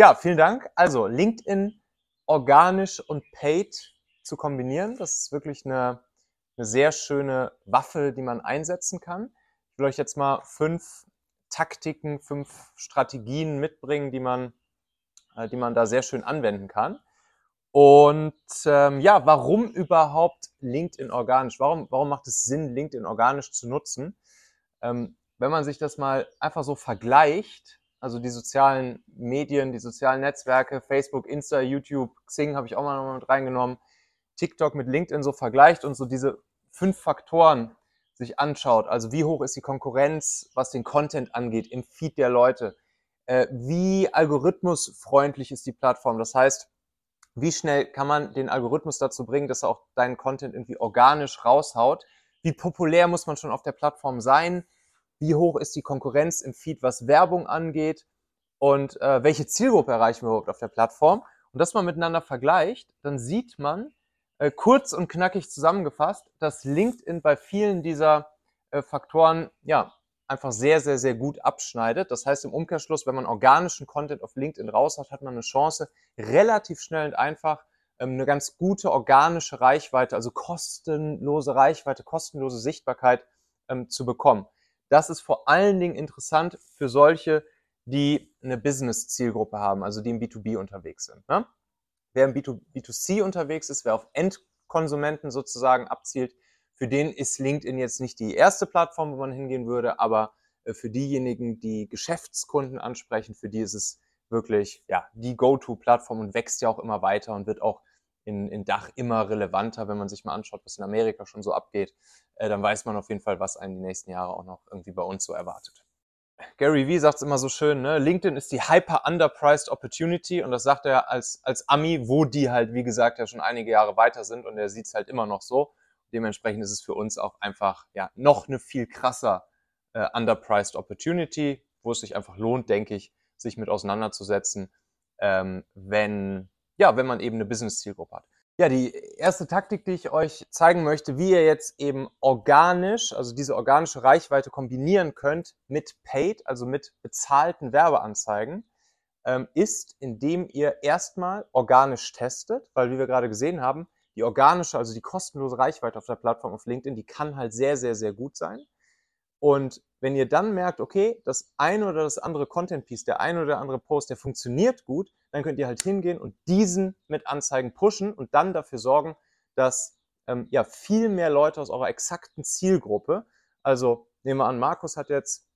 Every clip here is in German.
Ja, vielen Dank. Also LinkedIn organisch und paid zu kombinieren, das ist wirklich eine, eine sehr schöne Waffe, die man einsetzen kann. Ich will euch jetzt mal fünf Taktiken, fünf Strategien mitbringen, die man, äh, die man da sehr schön anwenden kann. Und ähm, ja, warum überhaupt LinkedIn organisch? Warum, warum macht es Sinn, LinkedIn organisch zu nutzen? Ähm, wenn man sich das mal einfach so vergleicht, also die sozialen Medien, die sozialen Netzwerke, Facebook, Insta, YouTube, Xing habe ich auch mal noch mit reingenommen, TikTok mit LinkedIn so vergleicht und so diese fünf Faktoren sich anschaut, also wie hoch ist die Konkurrenz, was den Content angeht, im Feed der Leute, äh, wie algorithmusfreundlich ist die Plattform, das heißt, wie schnell kann man den Algorithmus dazu bringen, dass er auch deinen Content irgendwie organisch raushaut, wie populär muss man schon auf der Plattform sein, wie hoch ist die Konkurrenz im Feed, was Werbung angeht und äh, welche Zielgruppe erreichen wir überhaupt auf der Plattform. Und das mal miteinander vergleicht, dann sieht man äh, kurz und knackig zusammengefasst, dass LinkedIn bei vielen dieser äh, Faktoren ja einfach sehr, sehr, sehr gut abschneidet. Das heißt im Umkehrschluss, wenn man organischen Content auf LinkedIn raus hat, hat man eine Chance, relativ schnell und einfach ähm, eine ganz gute organische Reichweite, also kostenlose Reichweite, kostenlose Sichtbarkeit ähm, zu bekommen. Das ist vor allen Dingen interessant für solche, die eine Business-Zielgruppe haben, also die im B2B unterwegs sind. Ne? Wer im B2, B2C unterwegs ist, wer auf Endkonsumenten sozusagen abzielt, für den ist LinkedIn jetzt nicht die erste Plattform, wo man hingehen würde, aber äh, für diejenigen, die Geschäftskunden ansprechen, für die ist es wirklich ja, die Go-To-Plattform und wächst ja auch immer weiter und wird auch in, in Dach immer relevanter, wenn man sich mal anschaut, was in Amerika schon so abgeht. Äh, dann weiß man auf jeden Fall, was einen die nächsten Jahre auch noch irgendwie bei uns so erwartet. Gary Vee sagt es immer so schön, ne? LinkedIn ist die hyper underpriced opportunity und das sagt er als, als Ami, wo die halt, wie gesagt, ja schon einige Jahre weiter sind und er sieht es halt immer noch so. Dementsprechend ist es für uns auch einfach ja noch eine viel krasser äh, underpriced Opportunity, wo es sich einfach lohnt, denke ich, sich mit auseinanderzusetzen, ähm, wenn ja, wenn man eben eine Business-Zielgruppe hat. Ja, die erste Taktik, die ich euch zeigen möchte, wie ihr jetzt eben organisch, also diese organische Reichweite kombinieren könnt mit Paid, also mit bezahlten Werbeanzeigen, ähm, ist, indem ihr erstmal organisch testet, weil wie wir gerade gesehen haben, die organische, also die kostenlose Reichweite auf der Plattform auf LinkedIn, die kann halt sehr, sehr, sehr gut sein. Und wenn ihr dann merkt, okay, das eine oder das andere Content Piece, der eine oder andere Post, der funktioniert gut, dann könnt ihr halt hingehen und diesen mit Anzeigen pushen und dann dafür sorgen, dass ähm, ja viel mehr Leute aus eurer exakten Zielgruppe, also nehmen wir an, Markus hat jetzt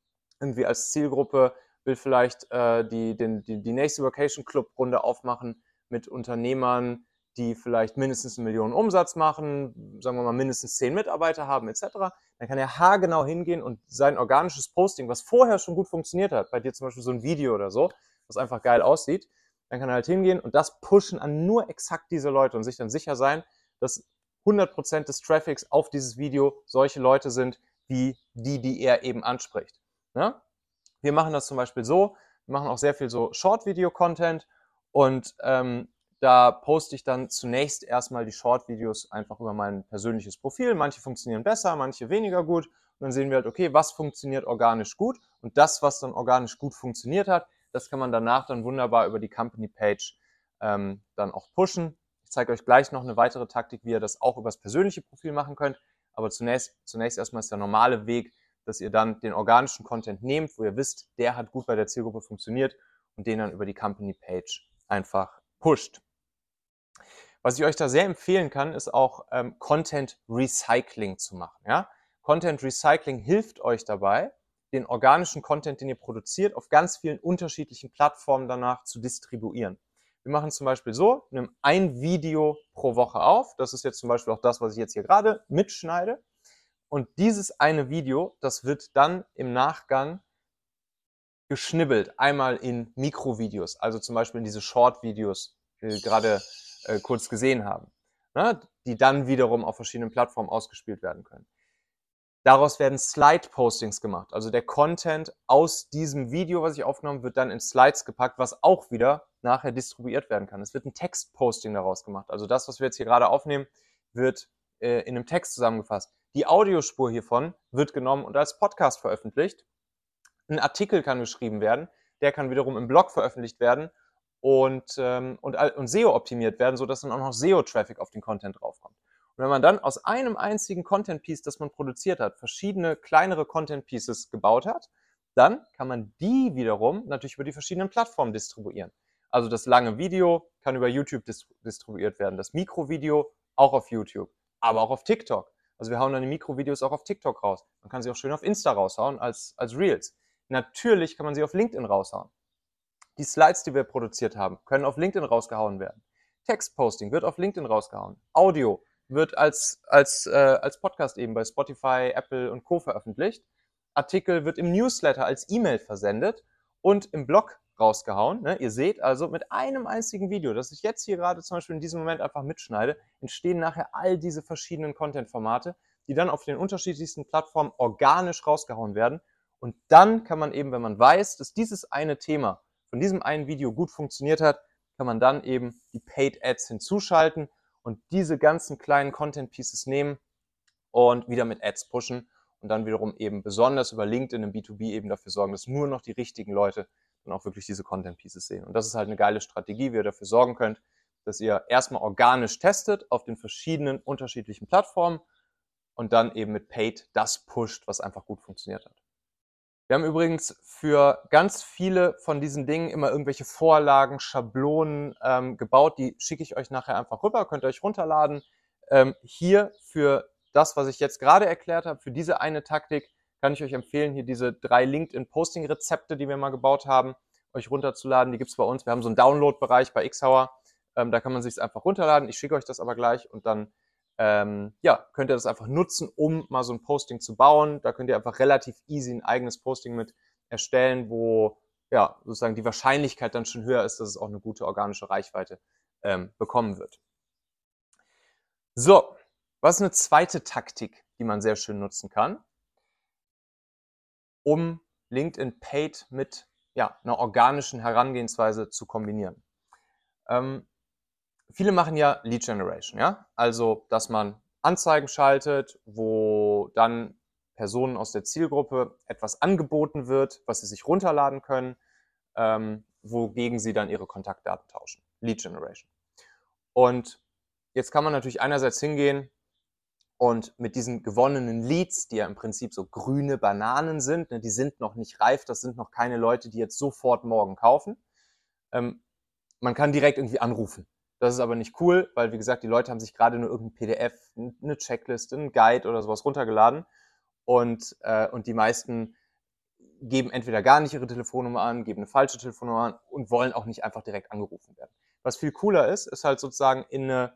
irgendwie als Zielgruppe will vielleicht äh, die, den, die, die nächste Vacation Club Runde aufmachen mit Unternehmern, die vielleicht mindestens eine Million Umsatz machen, sagen wir mal mindestens zehn Mitarbeiter haben etc., dann kann er haargenau hingehen und sein organisches Posting, was vorher schon gut funktioniert hat, bei dir zum Beispiel so ein Video oder so, was einfach geil aussieht, dann kann er halt hingehen und das pushen an nur exakt diese Leute und sich dann sicher sein, dass 100% des Traffics auf dieses Video solche Leute sind, wie die, die er eben anspricht. Ja? Ne? Wir machen das zum Beispiel so, wir machen auch sehr viel so Short-Video-Content und ähm, da poste ich dann zunächst erstmal die Short-Videos einfach über mein persönliches Profil. Manche funktionieren besser, manche weniger gut. Und dann sehen wir halt, okay, was funktioniert organisch gut? Und das, was dann organisch gut funktioniert hat, das kann man danach dann wunderbar über die Company-Page ähm, dann auch pushen. Ich zeige euch gleich noch eine weitere Taktik, wie ihr das auch übers persönliche Profil machen könnt. Aber zunächst, zunächst erstmal ist der normale Weg, dass ihr dann den organischen Content nehmt, wo ihr wisst, der hat gut bei der Zielgruppe funktioniert und den dann über die Company-Page einfach pusht. Was ich euch da sehr empfehlen kann, ist auch ähm, Content Recycling zu machen. Ja? Content Recycling hilft euch dabei, den organischen Content, den ihr produziert, auf ganz vielen unterschiedlichen Plattformen danach zu distribuieren. Wir machen zum Beispiel so, nehmen ein Video pro Woche auf. Das ist jetzt zum Beispiel auch das, was ich jetzt hier gerade mitschneide. Und dieses eine Video, das wird dann im Nachgang geschnibbelt, einmal in Mikrovideos, also zum Beispiel in diese Short-Videos, die gerade äh, kurz gesehen haben, ne? die dann wiederum auf verschiedenen Plattformen ausgespielt werden können. Daraus werden Slide-Postings gemacht. Also der Content aus diesem Video, was ich aufgenommen wird dann in Slides gepackt, was auch wieder nachher distribuiert werden kann. Es wird ein Text-Posting daraus gemacht. Also das, was wir jetzt hier gerade aufnehmen, wird äh, in einem Text zusammengefasst. Die Audiospur hiervon wird genommen und als Podcast veröffentlicht. Ein Artikel kann geschrieben werden, der kann wiederum im Blog veröffentlicht werden und, ähm, und, und SEO optimiert werden, sodass dann auch noch SEO-Traffic auf den Content draufkommt. Und wenn man dann aus einem einzigen Content-Piece, das man produziert hat, verschiedene kleinere Content-Pieces gebaut hat, dann kann man die wiederum natürlich über die verschiedenen Plattformen distribuieren. Also das lange Video kann über YouTube distribuiert werden, das Mikrovideo auch auf YouTube, aber auch auf TikTok. Also wir hauen dann die Mikrovideos auch auf TikTok raus. Man kann sie auch schön auf Insta raushauen als, als Reels. Natürlich kann man sie auf LinkedIn raushauen. Die Slides, die wir produziert haben, können auf LinkedIn rausgehauen werden. Textposting wird auf LinkedIn rausgehauen. Audio wird als, als, äh, als Podcast eben bei Spotify, Apple und Co. veröffentlicht. Artikel wird im Newsletter als E-Mail versendet und im Blog rausgehauen. Ne? Ihr seht also mit einem einzigen Video, das ich jetzt hier gerade zum Beispiel in diesem Moment einfach mitschneide, entstehen nachher all diese verschiedenen Content-Formate, die dann auf den unterschiedlichsten Plattformen organisch rausgehauen werden. Und dann kann man eben, wenn man weiß, dass dieses eine Thema von diesem einen Video gut funktioniert hat, kann man dann eben die Paid Ads hinzuschalten und diese ganzen kleinen Content Pieces nehmen und wieder mit Ads pushen und dann wiederum eben besonders über LinkedIn im B2B eben dafür sorgen, dass nur noch die richtigen Leute dann auch wirklich diese Content Pieces sehen. Und das ist halt eine geile Strategie, wie ihr dafür sorgen könnt, dass ihr erstmal organisch testet auf den verschiedenen unterschiedlichen Plattformen und dann eben mit Paid das pusht, was einfach gut funktioniert hat. Wir haben übrigens für ganz viele von diesen Dingen immer irgendwelche Vorlagen, Schablonen ähm, gebaut. Die schicke ich euch nachher einfach rüber, könnt ihr euch runterladen. Ähm, hier für das, was ich jetzt gerade erklärt habe, für diese eine Taktik, kann ich euch empfehlen, hier diese drei LinkedIn-Posting-Rezepte, die wir mal gebaut haben, euch runterzuladen. Die gibt es bei uns. Wir haben so einen Download-Bereich bei Xhauer. Ähm, da kann man sich einfach runterladen. Ich schicke euch das aber gleich und dann ähm, ja, könnt ihr das einfach nutzen, um mal so ein Posting zu bauen. Da könnt ihr einfach relativ easy ein eigenes Posting mit erstellen, wo ja sozusagen die Wahrscheinlichkeit dann schon höher ist, dass es auch eine gute organische Reichweite ähm, bekommen wird. So, was ist eine zweite Taktik, die man sehr schön nutzen kann, um LinkedIn Paid mit ja, einer organischen Herangehensweise zu kombinieren? Ähm, viele machen ja Lead Generation, ja. Also, dass man Anzeigen schaltet, wo dann Personen aus der Zielgruppe etwas angeboten wird, was sie sich runterladen können, ähm, wogegen sie dann ihre Kontaktdaten tauschen. Lead Generation. Und jetzt kann man natürlich einerseits hingehen und mit diesen gewonnenen Leads, die ja im Prinzip so grüne Bananen sind, ne, die sind noch nicht reif, das sind noch keine Leute, die jetzt sofort morgen kaufen. Ähm, man kann direkt irgendwie anrufen. Das ist aber nicht cool, weil wie gesagt, die Leute haben sich gerade nur irgendein PDF, eine Checkliste, einen Guide oder sowas runtergeladen und, äh, und die meisten geben entweder gar nicht ihre Telefonnummer an, geben eine falsche Telefonnummer an und wollen auch nicht einfach direkt angerufen werden. Was viel cooler ist, ist halt sozusagen in eine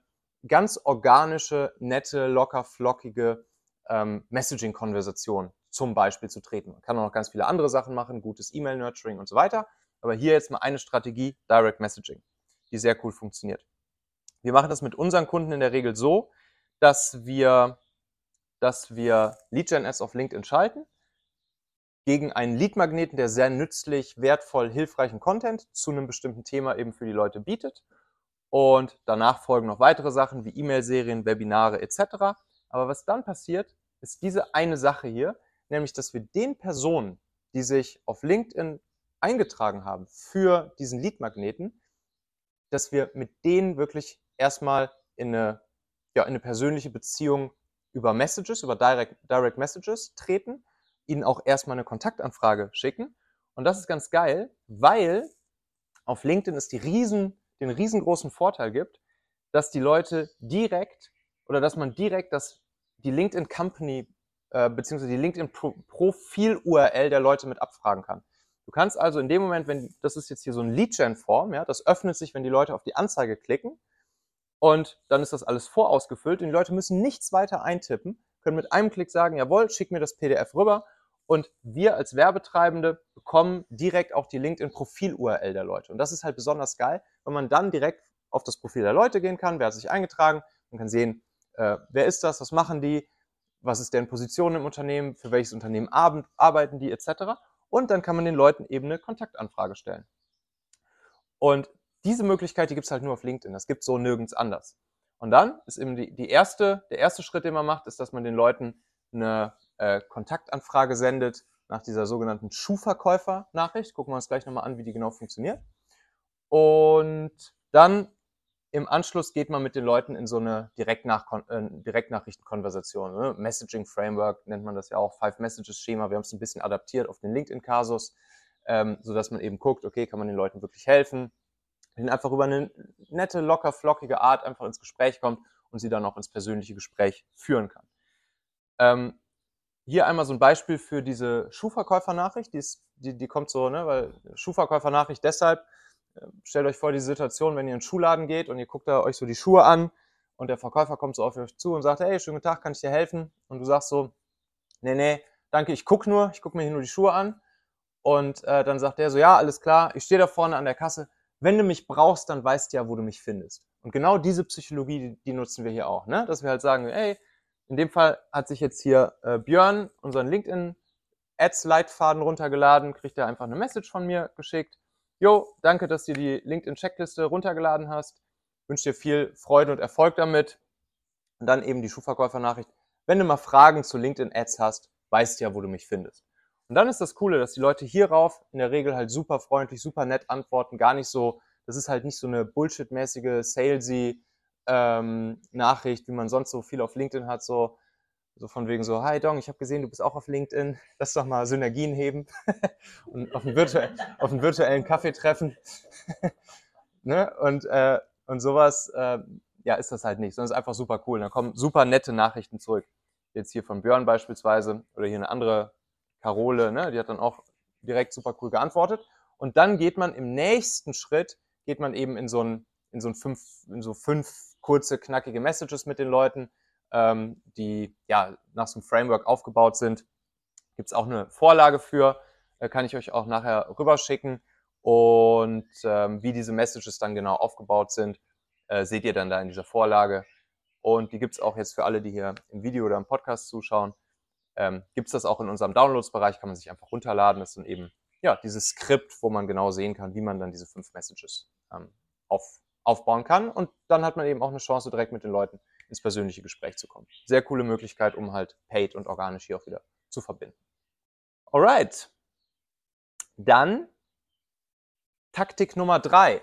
ganz organische, nette, locker, flockige ähm, Messaging-Konversation zum Beispiel zu treten. Man kann auch noch ganz viele andere Sachen machen, gutes E-Mail-Nurturing und so weiter. Aber hier jetzt mal eine Strategie, Direct Messaging, die sehr cool funktioniert. Wir machen das mit unseren Kunden in der Regel so, dass wir, dass wir Lead-Gen-Ads auf LinkedIn schalten gegen einen Lead-Magneten, der sehr nützlich, wertvoll, hilfreichen Content zu einem bestimmten Thema eben für die Leute bietet. Und danach folgen noch weitere Sachen wie E-Mail-Serien, Webinare etc. Aber was dann passiert, ist diese eine Sache hier, nämlich dass wir den Personen, die sich auf LinkedIn eingetragen haben für diesen Lead-Magneten, dass wir mit denen wirklich erstmal in eine, ja, in eine persönliche Beziehung über Messages, über Direct, Direct Messages treten, ihnen auch erstmal eine Kontaktanfrage schicken. Und das ist ganz geil, weil auf LinkedIn es die riesen, den riesengroßen Vorteil gibt, dass die Leute direkt oder dass man direkt das, die LinkedIn Company äh, beziehungsweise die LinkedIn Profil URL der Leute mit abfragen kann. Du kannst also in dem Moment, wenn das ist jetzt hier so ein Lead-Gen-Form, ja, das öffnet sich, wenn die Leute auf die Anzeige klicken und dann ist das alles vorausgefüllt und die Leute müssen nichts weiter eintippen, können mit einem Klick sagen, jawohl, schick mir das PDF rüber und wir als Werbetreibende bekommen direkt auch die LinkedIn-Profil-URL der Leute. Und das ist halt besonders geil, wenn man dann direkt auf das Profil der Leute gehen kann, wer hat sich eingetragen, man kann sehen, äh, wer ist das, was machen die, was ist deren Position im Unternehmen, für welches Unternehmen arbeiten die etc. Und dann kann man den Leuten eben eine Kontaktanfrage stellen. Und diese Möglichkeit, die gibt es halt nur auf LinkedIn. Das gibt es so nirgends anders. Und dann ist eben die, die erste, der erste Schritt, den man macht, ist, dass man den Leuten eine äh, Kontaktanfrage sendet nach dieser sogenannten Schuhverkäufer-Nachricht. Gucken wir uns gleich nochmal an, wie die genau funktioniert. Und dann im Anschluss geht man mit den Leuten in so eine äh, Direktnachrichtenkonversation. Ne? Messaging Framework nennt man das ja auch, Five Messages Schema. Wir haben es ein bisschen adaptiert auf den LinkedIn-Kasus, ähm, sodass man eben guckt, okay, kann man den Leuten wirklich helfen, denen einfach über eine nette, locker, flockige Art einfach ins Gespräch kommt und sie dann auch ins persönliche Gespräch führen kann. Ähm, hier einmal so ein Beispiel für diese Schuhverkäufernachricht. Die, die, die kommt so, ne, weil Schuhverkäufernachricht deshalb, stellt euch vor die Situation, wenn ihr in den Schuhladen geht und ihr guckt da euch so die Schuhe an und der Verkäufer kommt so auf euch zu und sagt, hey, schönen guten Tag, kann ich dir helfen? Und du sagst so, nee, nee, danke, ich guck nur, ich gucke mir hier nur die Schuhe an. Und äh, dann sagt der so, ja, alles klar, ich stehe da vorne an der Kasse. Wenn du mich brauchst, dann weißt du ja, wo du mich findest. Und genau diese Psychologie, die, die nutzen wir hier auch, ne? dass wir halt sagen, ey, in dem Fall hat sich jetzt hier äh, Björn unseren LinkedIn Ads-Leitfaden runtergeladen, kriegt er einfach eine Message von mir geschickt Jo, danke, dass du die LinkedIn-Checkliste runtergeladen hast. Wünsche dir viel Freude und Erfolg damit. Und dann eben die Schuhverkäufer-Nachricht. Wenn du mal Fragen zu LinkedIn-Ads hast, weißt du ja, wo du mich findest. Und dann ist das Coole, dass die Leute hierauf in der Regel halt super freundlich, super nett antworten, gar nicht so, das ist halt nicht so eine Bullshit-mäßige, salesy ähm, Nachricht, wie man sonst so viel auf LinkedIn hat, so, so von wegen so, hi Dong, ich habe gesehen, du bist auch auf LinkedIn, lass doch mal Synergien heben und auf einen, virtuell, auf einen virtuellen Kaffee treffen. ne? und, äh, und sowas, äh, ja, ist das halt nicht, sondern es ist einfach super cool. Da kommen super nette Nachrichten zurück. Jetzt hier von Björn beispielsweise oder hier eine andere Carole, ne? die hat dann auch direkt super cool geantwortet. Und dann geht man im nächsten Schritt, geht man eben in so ein, in so ein fünf, in so fünf kurze, knackige Messages mit den Leuten, ähm, die ja nach so einem Framework aufgebaut sind. Gibt es auch eine Vorlage für, äh, kann ich euch auch nachher rüberschicken. Und ähm, wie diese Messages dann genau aufgebaut sind, äh, seht ihr dann da in dieser Vorlage. Und die gibt es auch jetzt für alle, die hier im Video oder im Podcast zuschauen. Ähm, gibt es das auch in unserem Downloads-Bereich, kann man sich einfach runterladen. Das ist dann eben ja, dieses Skript, wo man genau sehen kann, wie man dann diese fünf Messages ähm, auf, aufbauen kann. Und dann hat man eben auch eine Chance, direkt mit den Leuten ins persönliche Gespräch zu kommen. Sehr coole Möglichkeit, um halt paid und organisch hier auch wieder zu verbinden. Alright. Dann Taktik Nummer drei.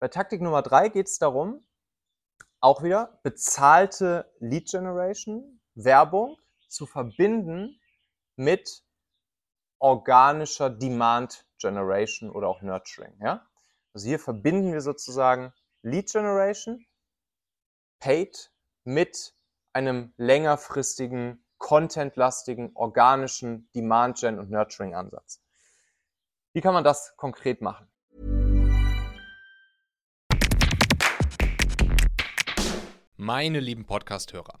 Bei Taktik Nummer drei geht es darum, auch wieder bezahlte Lead Generation, Werbung zu verbinden mit organischer Demand Generation oder auch Nurturing. Ja? Also hier verbinden wir sozusagen Lead Generation Paid mit einem längerfristigen, contentlastigen, organischen Demand-Gen- und Nurturing-Ansatz. Wie kann man das konkret machen? Meine lieben Podcast-Hörer.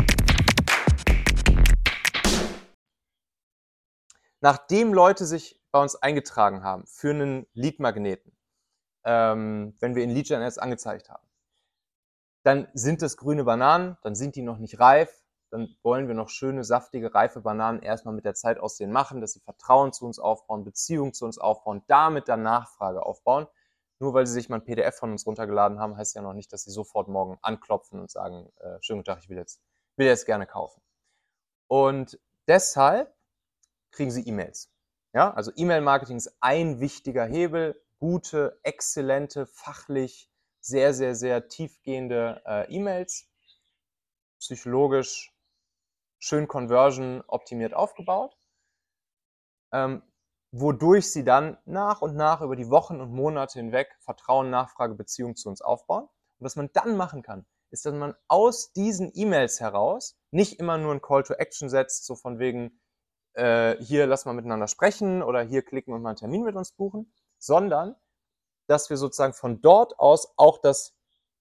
Nachdem Leute sich bei uns eingetragen haben für einen Lead-Magneten, ähm, wenn wir in Lead Gen jetzt angezeigt haben, dann sind das grüne Bananen, dann sind die noch nicht reif, dann wollen wir noch schöne, saftige, reife Bananen erstmal mit der Zeit aus denen machen, dass sie Vertrauen zu uns aufbauen, Beziehung zu uns aufbauen, damit dann Nachfrage aufbauen. Nur weil sie sich mal ein PDF von uns runtergeladen haben, heißt ja noch nicht, dass sie sofort morgen anklopfen und sagen, äh, schönen guten Tag, ich will jetzt, will jetzt gerne kaufen. Und deshalb kriegen Sie E-Mails. Ja, also E-Mail-Marketing ist ein wichtiger Hebel. Gute, exzellente, fachlich sehr, sehr, sehr tiefgehende äh, E-Mails. Psychologisch schön Conversion optimiert aufgebaut. Ähm, wodurch Sie dann nach und nach über die Wochen und Monate hinweg Vertrauen, Nachfrage, Beziehung zu uns aufbauen. Und was man dann machen kann, ist, dass man aus diesen E-Mails heraus nicht immer nur ein Call to Action setzt, so von wegen, äh, hier lass mal miteinander sprechen oder hier klicken und mal einen Termin mit uns buchen, sondern dass wir sozusagen von dort aus auch das,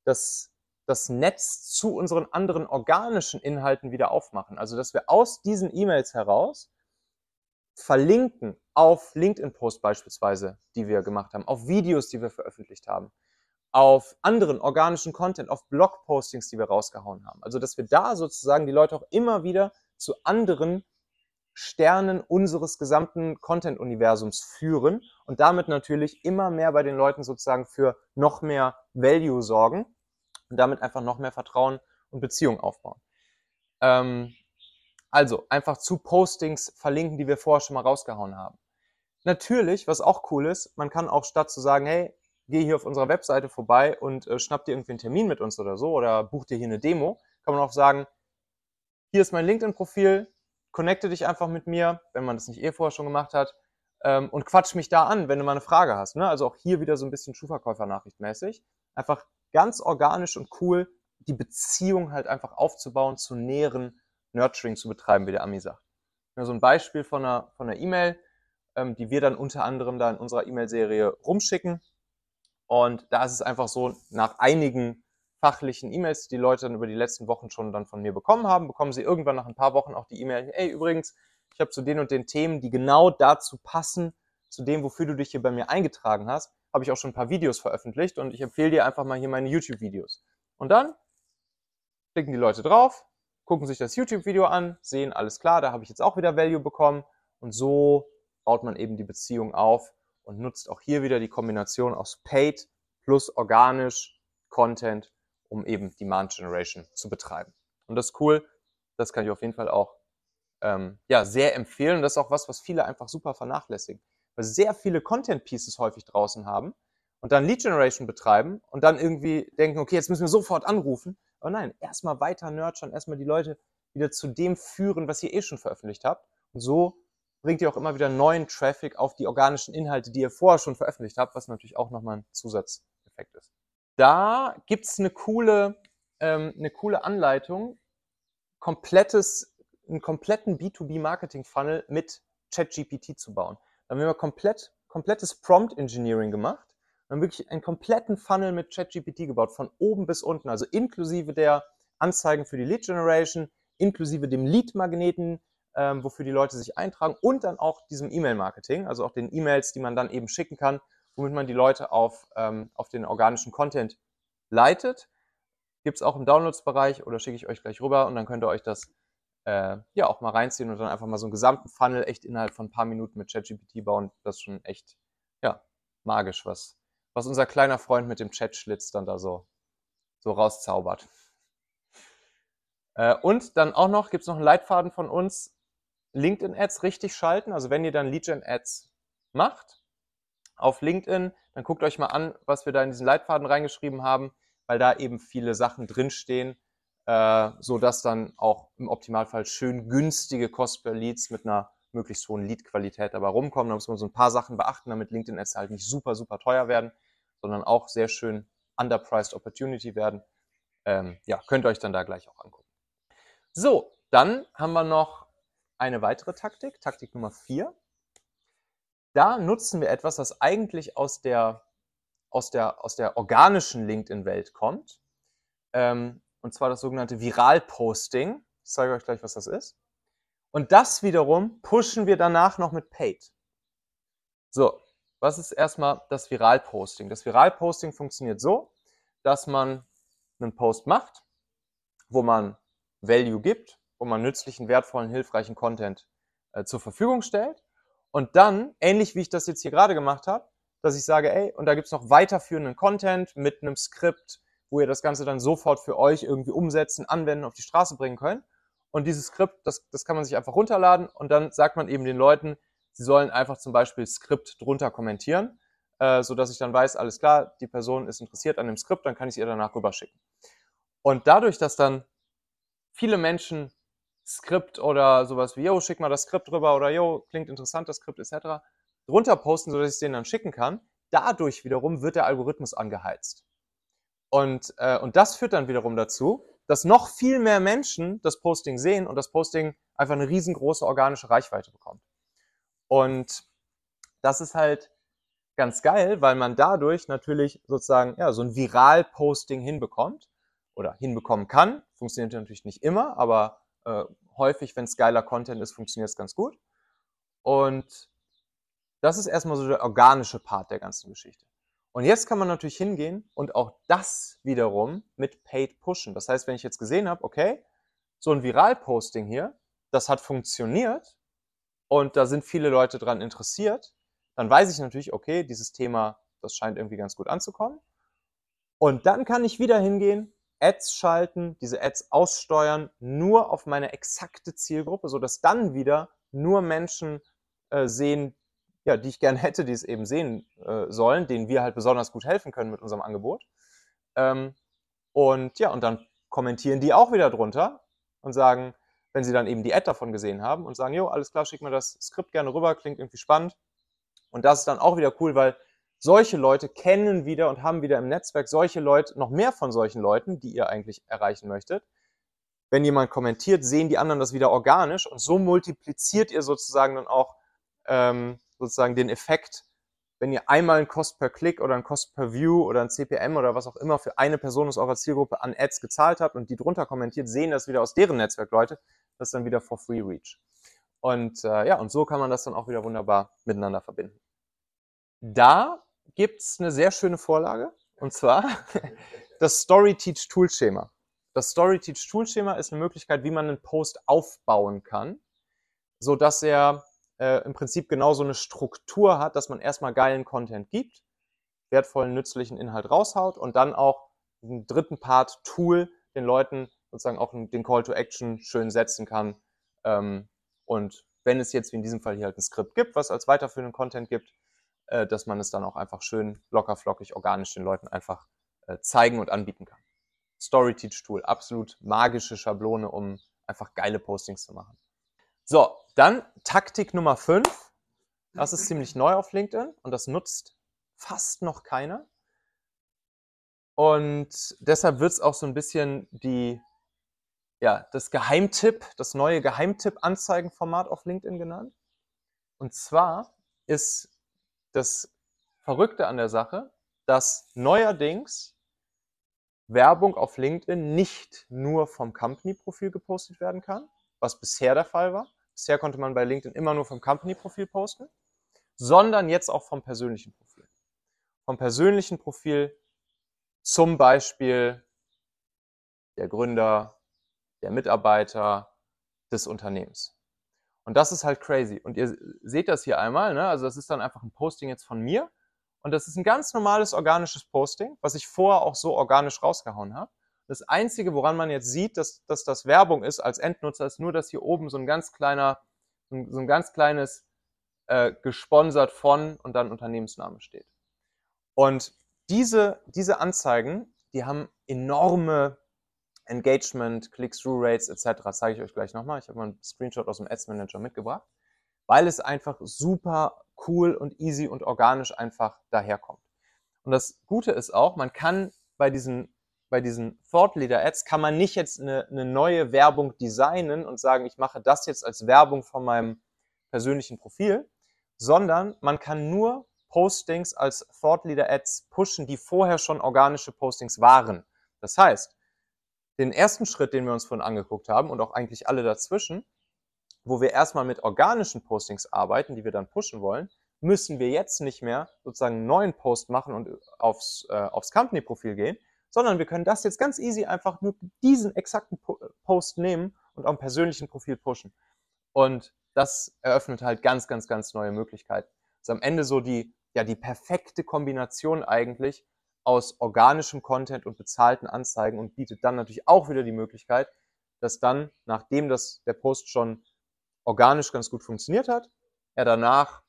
das, das Netz zu unseren anderen organischen Inhalten wieder aufmachen. Also dass wir aus diesen E-Mails heraus verlinken auf LinkedIn-Posts beispielsweise, die wir gemacht haben, auf Videos, die wir veröffentlicht haben, auf anderen organischen Content, auf Blog-Postings, die wir rausgehauen haben. Also dass wir da sozusagen die Leute auch immer wieder zu anderen Sternen unseres gesamten Content-Universums führen und damit natürlich immer mehr bei den Leuten sozusagen für noch mehr Value sorgen und damit einfach noch mehr Vertrauen und Beziehung aufbauen. Ähm, also einfach zu Postings verlinken, die wir vorher schon mal rausgehauen haben. Natürlich, was auch cool ist, man kann auch statt zu sagen, hey, geh hier auf unserer Webseite vorbei und äh, schnapp dir irgendwie einen Termin mit uns oder so oder buch dir hier eine Demo, kann man auch sagen, hier ist mein LinkedIn-Profil, connecte dich einfach mit mir, wenn man das nicht eh vorher schon gemacht hat, ähm, und quatsch mich da an, wenn du mal eine Frage hast. Ne? Also auch hier wieder so ein bisschen Schuhverkäufer-Nachricht Einfach ganz organisch und cool die Beziehung halt einfach aufzubauen, zu nähren, Nurturing zu betreiben, wie der Ami sagt. Ja, so ein Beispiel von einer von E-Mail, ähm, die wir dann unter anderem da in unserer E-Mail-Serie rumschicken. Und da ist es einfach so, nach einigen fachlichen E-Mails, die Leute dann über die letzten Wochen schon dann von mir bekommen haben, bekommen sie irgendwann nach ein paar Wochen auch die E-Mail, hey, übrigens, ich habe zu den und den Themen, die genau dazu passen, zu dem, wofür du dich hier bei mir eingetragen hast, habe ich auch schon ein paar Videos veröffentlicht und ich empfehle dir einfach mal hier meine YouTube-Videos. Und dann klicken die Leute drauf, gucken sich das YouTube-Video an, sehen, alles klar, da habe ich jetzt auch wieder Value bekommen und so baut man eben die Beziehung auf und nutzt auch hier wieder die Kombination aus Paid plus organisch Content um eben Demand Generation zu betreiben. Und das ist cool, das kann ich auf jeden Fall auch ähm, ja, sehr empfehlen. Und das ist auch was, was viele einfach super vernachlässigen. Weil sehr viele Content Pieces häufig draußen haben und dann Lead Generation betreiben und dann irgendwie denken, okay, jetzt müssen wir sofort anrufen. Aber nein, erstmal weiter nurturen, erstmal die Leute wieder zu dem führen, was ihr eh schon veröffentlicht habt. Und so bringt ihr auch immer wieder neuen Traffic auf die organischen Inhalte, die ihr vorher schon veröffentlicht habt, was natürlich auch nochmal ein Zusatzeffekt ist da gibt es eine coole, ähm, eine coole Anleitung, komplettes, einen kompletten B2B-Marketing-Funnel mit ChatGPT zu bauen. Da haben wir komplett, komplettes Prompt-Engineering gemacht Wir haben wirklich einen kompletten Funnel mit ChatGPT gebaut, von oben bis unten, also inklusive der Anzeigen für die Lead Generation, inklusive dem Lead-Magneten, ähm, wofür die Leute sich eintragen und dann auch diesem E-Mail-Marketing, also auch den E-Mails, die man dann eben schicken kann, womit man die Leute auf, ähm, auf den organischen Content leitet. Gibt es auch im Downloads-Bereich oder schicke ich euch gleich rüber und dann könnt ihr euch das äh, ja auch mal reinziehen und dann einfach mal so einen gesamten Funnel echt innerhalb von ein paar Minuten mit ChatGPT bauen. Das ist schon echt, ja, magisch, was, was unser kleiner Freund mit dem Chat-Schlitz dann da so, so rauszaubert. Äh, und dann auch noch, gibt es noch einen Leitfaden von uns, LinkedIn-Ads richtig schalten. Also wenn ihr dann Lead-Gen-Ads macht, auf LinkedIn, dann guckt euch mal an, was wir da in diesen Leitfaden reingeschrieben haben, weil da eben viele Sachen drinstehen, äh, sodass dann auch im Optimalfall schön günstige Cost per Leads mit einer möglichst hohen Lead-Qualität dabei rumkommen. Da muss man so ein paar Sachen beachten, damit LinkedIn-Ads halt nicht super, super teuer werden, sondern auch sehr schön underpriced Opportunity werden. Ähm, ja, könnt ihr euch dann da gleich auch angucken. So, dann haben wir noch eine weitere Taktik, Taktik Nummer 4 da nutzen wir etwas, was eigentlich aus der, aus der, aus der organischen LinkedIn-Welt kommt. Ähm, und zwar das sogenannte Viral-Posting. Ich zeige euch gleich, was das ist. Und das wiederum pushen wir danach noch mit Paid. So, was ist erstmal das Viral-Posting? Das Viral-Posting funktioniert so, dass man einen Post macht, wo man Value gibt, wo man nützlichen, wertvollen, hilfreichen Content äh, zur Verfügung stellt und dann, ähnlich wie ich das jetzt hier gerade gemacht habe, dass ich sage, ey, und da gibt's noch weiterführenden Content mit einem Skript, wo ihr das Ganze dann sofort für euch irgendwie umsetzen, anwenden, auf die Straße bringen könnt. Und dieses Skript, das, das kann man sich einfach runterladen und dann sagt man eben den Leuten, sie sollen einfach zum Beispiel Skript drunter kommentieren, äh, so dass ich dann weiß, alles klar, die Person ist interessiert an dem Skript, dann kann ich es ihr danach rüberschicken. Und dadurch, dass dann viele Menschen Skript oder sowas wie, yo, schick mal das Skript rüber oder yo, klingt interessant, das Skript etc. drunter posten, sodass ich es denen dann schicken kann. Dadurch wiederum wird der Algorithmus angeheizt. Und, äh, und das führt dann wiederum dazu, dass noch viel mehr Menschen das Posting sehen und das Posting einfach eine riesengroße organische Reichweite bekommt. Und das ist halt ganz geil, weil man dadurch natürlich sozusagen ja, so ein Viral-Posting hinbekommt oder hinbekommen kann. Funktioniert natürlich nicht immer, aber äh, häufig, wenn es geiler Content ist, funktioniert es ganz gut. Und das ist erstmal so der organische Part der ganzen Geschichte. Und jetzt kann man natürlich hingehen und auch das wiederum mit Paid pushen. Das heißt, wenn ich jetzt gesehen habe, okay, so ein Viral-Posting hier, das hat funktioniert und da sind viele Leute dran interessiert, dann weiß ich natürlich, okay, dieses Thema, das scheint irgendwie ganz gut anzukommen. Und dann kann ich wieder hingehen, Ads schalten, diese Ads aussteuern, nur auf meine exakte Zielgruppe, sodass dann wieder nur Menschen äh, sehen, ja, die ich gerne hätte, die es eben sehen äh, sollen, denen wir halt besonders gut helfen können mit unserem Angebot. Ähm, und ja, und dann kommentieren die auch wieder drunter und sagen, wenn sie dann eben die Ad davon gesehen haben und sagen, jo, alles klar, schick mir das Skript gerne rüber, klingt irgendwie spannend. Und das ist dann auch wieder cool, weil solche Leute kennen wieder und haben wieder im Netzwerk solche Leute, noch mehr von solchen Leuten, die ihr eigentlich erreichen möchtet. Wenn jemand kommentiert, sehen die anderen das wieder organisch und so multipliziert ihr sozusagen dann auch ähm, sozusagen den Effekt, wenn ihr einmal ein Cost per Klick oder ein Cost per View oder ein CPM oder was auch immer für eine Person aus eurer Zielgruppe an Ads gezahlt habt und die drunter kommentiert, sehen das wieder aus deren Netzwerk Leute, das ist dann wieder for free reach. Und äh, ja, und so kann man das dann auch wieder wunderbar miteinander verbinden. Da gibt's eine sehr schöne Vorlage und zwar das Story Teach Tool Schema. Das Story Teach Tool Schema ist eine Möglichkeit, wie man einen Post aufbauen kann, so dass er äh, im Prinzip genauso eine Struktur hat, dass man erstmal geilen Content gibt, wertvollen, nützlichen Inhalt raushaut und dann auch einen dritten Part Tool den Leuten sozusagen auch den Call to Action schön setzen kann. Ähm, und wenn es jetzt wie in diesem Fall hier halt ein Skript gibt, was als weiterführenden Content gibt, äh, dass man es dann auch einfach schön locker, flockig, organisch den Leuten einfach äh, zeigen und anbieten kann. Story Teach Tool, absolut magische Schablone, um einfach geile Postings zu machen. So, dann Taktik Nummer 5. Das ist ziemlich neu auf LinkedIn und das nutzt fast noch keiner. Und deshalb wird es auch so ein bisschen die, ja, das Geheimtipp, das neue Geheimtipp-Anzeigenformat auf LinkedIn genannt. Und zwar ist das Verrückte an der Sache, dass neuerdings Werbung auf LinkedIn nicht nur vom Company-Profil gepostet werden kann, was bisher der Fall war, Bisher konnte man bei LinkedIn immer nur vom Company-Profil posten, sondern jetzt auch vom persönlichen Profil. Vom persönlichen Profil zum Beispiel der Gründer, der Mitarbeiter des Unternehmens. Und das ist halt crazy. Und ihr seht das hier einmal, ne? also das ist dann einfach ein Posting jetzt von mir. Und das ist ein ganz normales organisches Posting, was ich vorher auch so organisch rausgehauen habe. Das Einzige, woran man jetzt sieht, dass, dass das Werbung ist als Endnutzer, ist nur, dass hier oben so ein ganz kleiner, so ein ganz kleines äh, gesponsert von und dann Unternehmensname steht. Und diese, diese Anzeigen, die haben enorme Engagement, Click-Through-Rates etc. Zeige ich euch gleich nochmal. Ich habe mal einen Screenshot aus dem Ads Manager mitgebracht, weil es einfach super cool und easy und organisch einfach daherkommt. Und das Gute ist auch, man kann bei diesen bei diesen Thought Leader Ads kann man nicht jetzt eine, eine neue Werbung designen und sagen, ich mache das jetzt als Werbung von meinem persönlichen Profil, sondern man kann nur Postings als Thought Leader Ads pushen, die vorher schon organische Postings waren. Das heißt, den ersten Schritt, den wir uns vorhin angeguckt haben und auch eigentlich alle dazwischen, wo wir erstmal mit organischen Postings arbeiten, die wir dann pushen wollen, müssen wir jetzt nicht mehr sozusagen einen neuen Post machen und aufs, äh, aufs Company-Profil gehen, sondern wir können das jetzt ganz easy einfach nur diesen exakten Post nehmen und am persönlichen Profil pushen. Und das eröffnet halt ganz, ganz, ganz neue Möglichkeiten. Das ist am Ende so die, ja, die perfekte Kombination eigentlich aus organischem Content und bezahlten Anzeigen und bietet dann natürlich auch wieder die Möglichkeit, dass dann, nachdem das, der Post schon organisch ganz gut funktioniert hat, er danach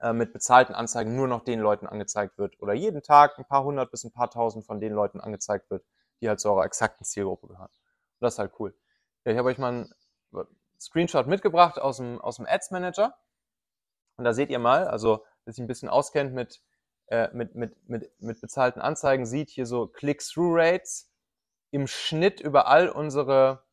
äh, mit bezahlten Anzeigen nur noch den Leuten angezeigt wird oder jeden Tag ein paar hundert bis ein paar tausend von den Leuten angezeigt wird, die halt zu eurer exakten Zielgruppe gehören. Und das ist halt cool. Ja, ich habe euch mal einen Screenshot mitgebracht aus dem, aus dem Ads Manager. Und da seht ihr mal, also, dass sich ein bisschen auskennt mit äh, mit, mit, mit, mit bezahlten Anzeigen sieht, hier so Click-Through-Rates im Schnitt über all unsere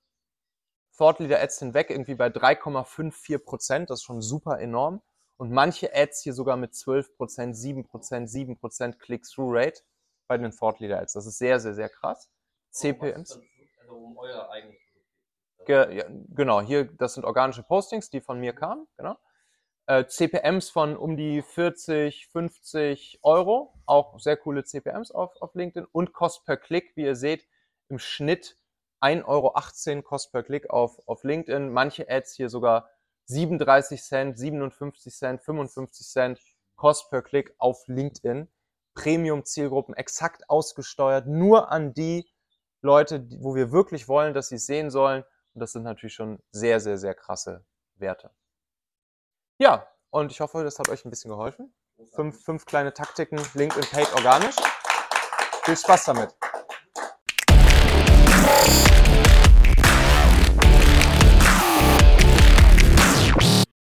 Thought Leader Ads hinweg irgendwie bei 3,54 Prozent. Das ist schon super enorm. Und manche Ads hier sogar mit 12 Prozent, 7 Prozent, 7 Prozent Click-Through-Rate bei den Thought Leader Ads. Das ist sehr, sehr, sehr krass. CPMs. Also um euer eigenes Ge ja, genau, hier, das sind organische Postings, die von mir kamen, genau. Äh, CPMs von um die 40, 50 Euro, auch sehr coole CPMs auf, auf LinkedIn und Cost per Klick, wie ihr seht, im Schnitt 1,18 Euro Cost per Klick auf, auf LinkedIn. Manche Ads hier sogar 37 Cent, 57 Cent, 55 Cent Cost per Klick auf LinkedIn. Premium-Zielgruppen exakt ausgesteuert, nur an die Leute, wo wir wirklich wollen, dass sie es sehen sollen. Und das sind natürlich schon sehr, sehr, sehr krasse Werte. Ja, und ich hoffe, das hat euch ein bisschen geholfen. Fünf, fünf kleine Taktiken, LinkedIn Paid organisch. Viel Spaß damit.